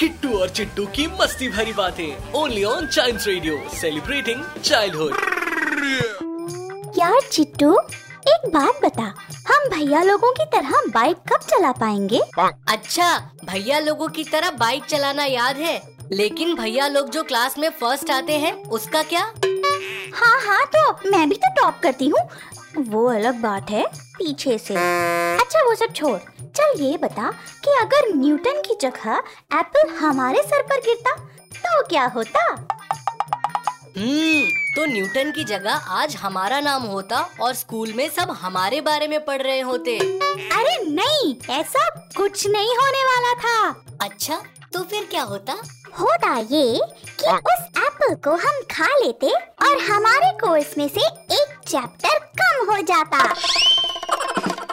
किट्टू और चिट्टू की मस्ती भरी बातें। Only on Child Radio celebrating childhood यार चिट्टू एक बात बता। हम भैया लोगों की तरह बाइक कब चला पाएँगे? अच्छा भैया लोगों की तरह बाइक चलाना याद है लेकिन भैया लोग जो क्लास में फ़र्स्ट आते हैं उसका क्या? हाँ हाँ तो मैं भी तो टॉप करती हूँ। वो अलग बात है पीछे से। अच्छा वो सब छोड़। चल ये बता कि अगर न्यूटन की जगह एप्पल हमारे सर पर गिरता तो क्या होता? हम्म तो न्यूटन की जगह आज हमारा नाम होता और स्कूल में सब हमारे बारे में पढ़ रहे होते। अरे नहीं ऐसा कुछ नहीं होने वाला था। अच्छा तो फिर क्या होता? होता ये कि उस एप्पल को हम खा लेते और हमारे कोर्स में से एक चैप्टर कम हो जाता।